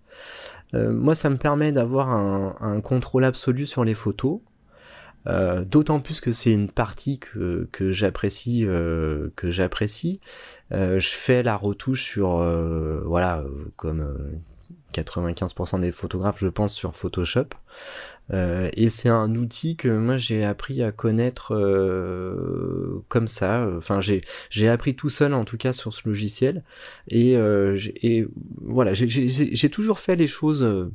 Moi, ça me permet d'avoir un, contrôle absolu sur les photos. D'autant plus que c'est une partie que, j'apprécie, que j'apprécie. je fais la retouche sur, voilà, comme 95% des photographes, je pense, sur Photoshop. Euh, et c'est un outil que moi j'ai appris à connaître euh, comme ça. Enfin, j'ai j'ai appris tout seul en tout cas sur ce logiciel. Et, euh, voilà, j'ai toujours fait les choses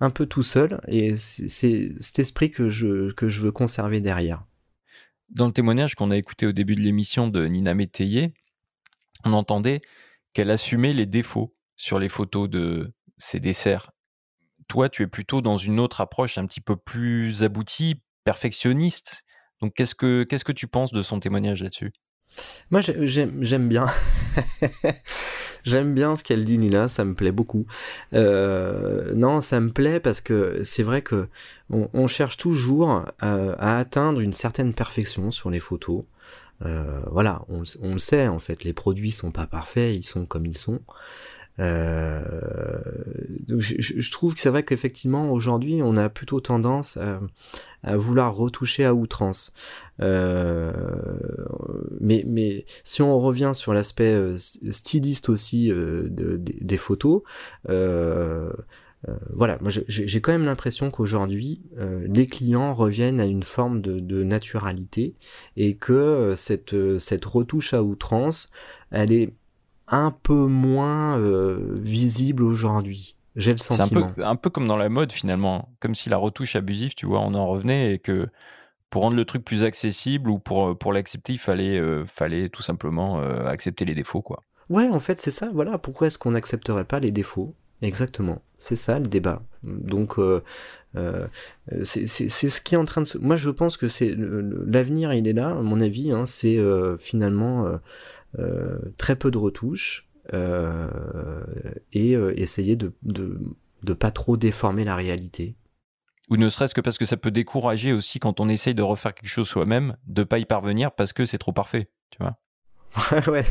un peu tout seul. Et c'est cet esprit que je que je veux conserver derrière. Dans le témoignage qu'on a écouté au début de l'émission de Nina Métayer, on entendait qu'elle assumait les défauts sur les photos de, ces desserts. Toi, tu es plutôt dans une autre approche un petit peu plus aboutie, perfectionniste. Donc, qu'est-ce que, que tu penses de son témoignage là-dessus? Moi, j'aime bien. j'aime bien ce qu'elle dit, Nina, ça me plaît beaucoup. Euh, non, ça me plaît parce que c'est vrai que on, cherche toujours à, atteindre une certaine perfection sur les photos. Euh, voilà, on, on, le sait en fait, les produits sont pas parfaits, ils sont comme ils sont. Euh, donc je, je, trouve que c'est vrai qu'effectivement aujourd'hui on a plutôt tendance à, à vouloir retoucher à outrance. Euh, mais, mais si on revient sur l'aspect euh, styliste aussi euh, de, des photos, euh, voilà, moi j'ai quand même l'impression qu'aujourd'hui les clients reviennent à une forme de, de naturalité et que cette, cette retouche à outrance, elle est un peu moins euh, visible aujourd'hui. J'ai le sentiment. C'est un peu, comme dans la mode finalement, comme si la retouche abusive, tu vois, on en revenait et que pour rendre le truc plus accessible ou pour, pour l'accepter, il fallait, euh, fallait tout simplement euh, accepter les défauts, quoi. Ouais, en fait, c'est ça. Voilà, pourquoi est-ce qu'on n'accepterait pas les défauts? Exactement, c'est ça le débat. Donc, c'est ce qui est en train de se. Moi, je pense que c'est l'avenir, il est là. À mon avis, hein, c'est finalement euh, très peu de retouches euh, et euh, essayer de, de, pas trop déformer la réalité. Ou ne serait-ce que parce que ça peut décourager aussi quand on essaye de refaire quelque chose soi-même, de pas y parvenir parce que c'est trop parfait, tu vois. ouais.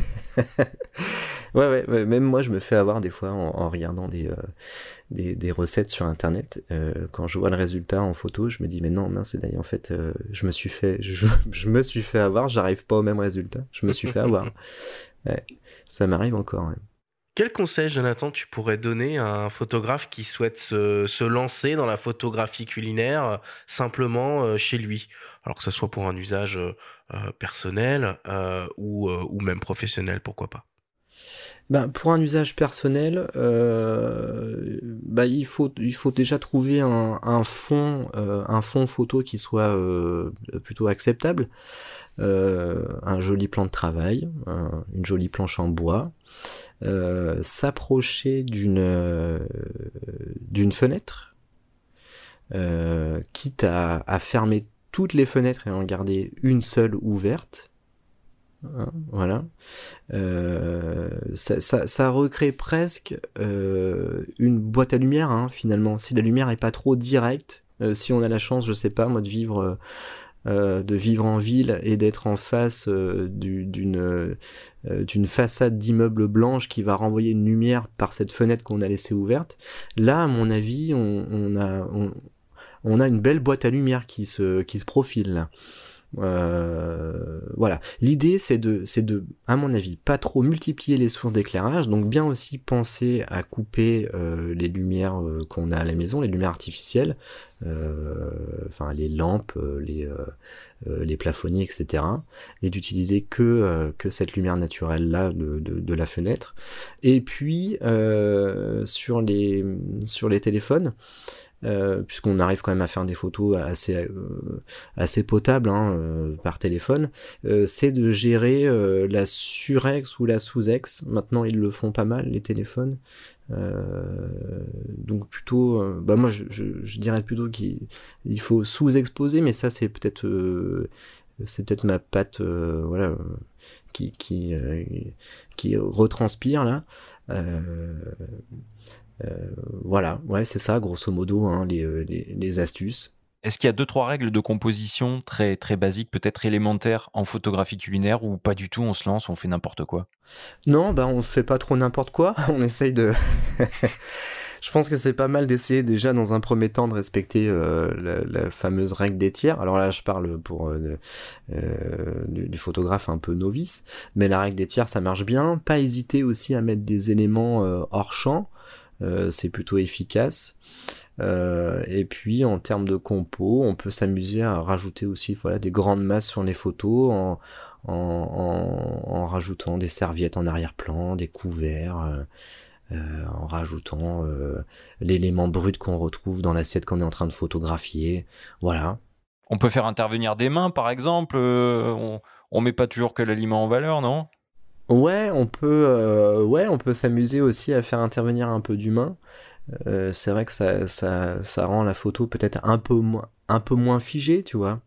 ouais, ouais, même moi je me fais avoir des fois en, regardant des, des, des, recettes sur internet. quand je vois le résultat en photo, je me dis mais non, mince, en fait, je me suis fait, je, je, me suis fait avoir, j'arrive pas au même résultat. Je me suis fait avoir. Ouais, ça m'arrive encore. Quel conseil, Jonathan, tu pourrais donner à un photographe qui souhaite se, se lancer dans la photographie culinaire euh, simplement euh, chez lui? Alors que ce soit pour un usage euh, personnel ou, ou même professionnel, pourquoi pas? Ben, pour un usage personnel, bah, il, faut, il faut déjà trouver un, un fond, un fond photo qui soit plutôt acceptable. Euh, un joli plan de travail, un- une jolie planche en bois, euh, s'approcher d'une euh, fenêtre, quitte à, fermer toutes les fenêtres et en garder une seule ouverte. Hein, voilà. Ça, recrée presque une boîte à lumière hein, finalement. Si la lumière est pas trop directe, si on a la chance, je sais pas moi, de vivre euh, euh, de vivre en ville et d'être en face euh, d'une euh, d'une façade d'immeuble blanche qui va renvoyer une lumière par cette fenêtre qu'on a laissée ouverte. Là, à mon avis, on, a on, on a une belle boîte à lumière qui se qui se profile là. Euh, voilà. L'idée, c'est de, c'est de, à mon avis, pas trop multiplier les sources d'éclairage, donc bien aussi penser à couper euh, les lumières euh, qu'on a à la maison, les lumières artificielles, enfin les lampes, les, les plafonniers, etc., et d'utiliser que que cette lumière naturelle là de, de, de la fenêtre. Et puis sur les sur les téléphones. Euh, puisqu'on arrive quand même à faire des photos assez euh, potables hein, euh, par téléphone, c'est de gérer la surex ou la sous-ex. Maintenant, ils le font pas mal les téléphones. Donc plutôt, bah moi je, dirais plutôt qu'il il faut sous-exposer, mais ça c'est peut-être c'est ma patte voilà qui retranspire là. Voilà, ouais, c'est ça, grosso modo, hein, les, euh, les, les astuces. Est-ce qu'il y a deux trois règles de composition très très basiques, peut-être élémentaires en photographie culinaire ou pas du tout On se lance, on fait n'importe quoi? Non, bah on fait pas trop n'importe quoi. On essaye de. Je pense que c'est pas mal d'essayer déjà dans un premier temps de respecter euh, la, la fameuse règle des tiers. Alors là, je parle pour euh, euh, du, du photographe un peu novice, mais la règle des tiers, ça marche bien. Pas hésiter aussi à mettre des éléments euh, hors champ, euh, c'est plutôt efficace. Euh, et puis en termes de compo, on peut s'amuser à rajouter aussi voilà des grandes masses sur les photos en, en, en, rajoutant des serviettes en arrière-plan, des couverts, euh, euh, en rajoutant euh, l'élément brut qu'on retrouve dans l'assiette qu'on est en train de photographier. Voilà. On peut faire intervenir des mains, par exemple. euh, on, on met pas toujours que l'aliment en valeur, non? Ouais, on peut, euh, ouais, on peut s'amuser aussi à faire intervenir un peu d'humain. Euh, c'est vrai que ça, ça, ça rend la photo peut-être un peu moins, un peu moins figée, tu vois.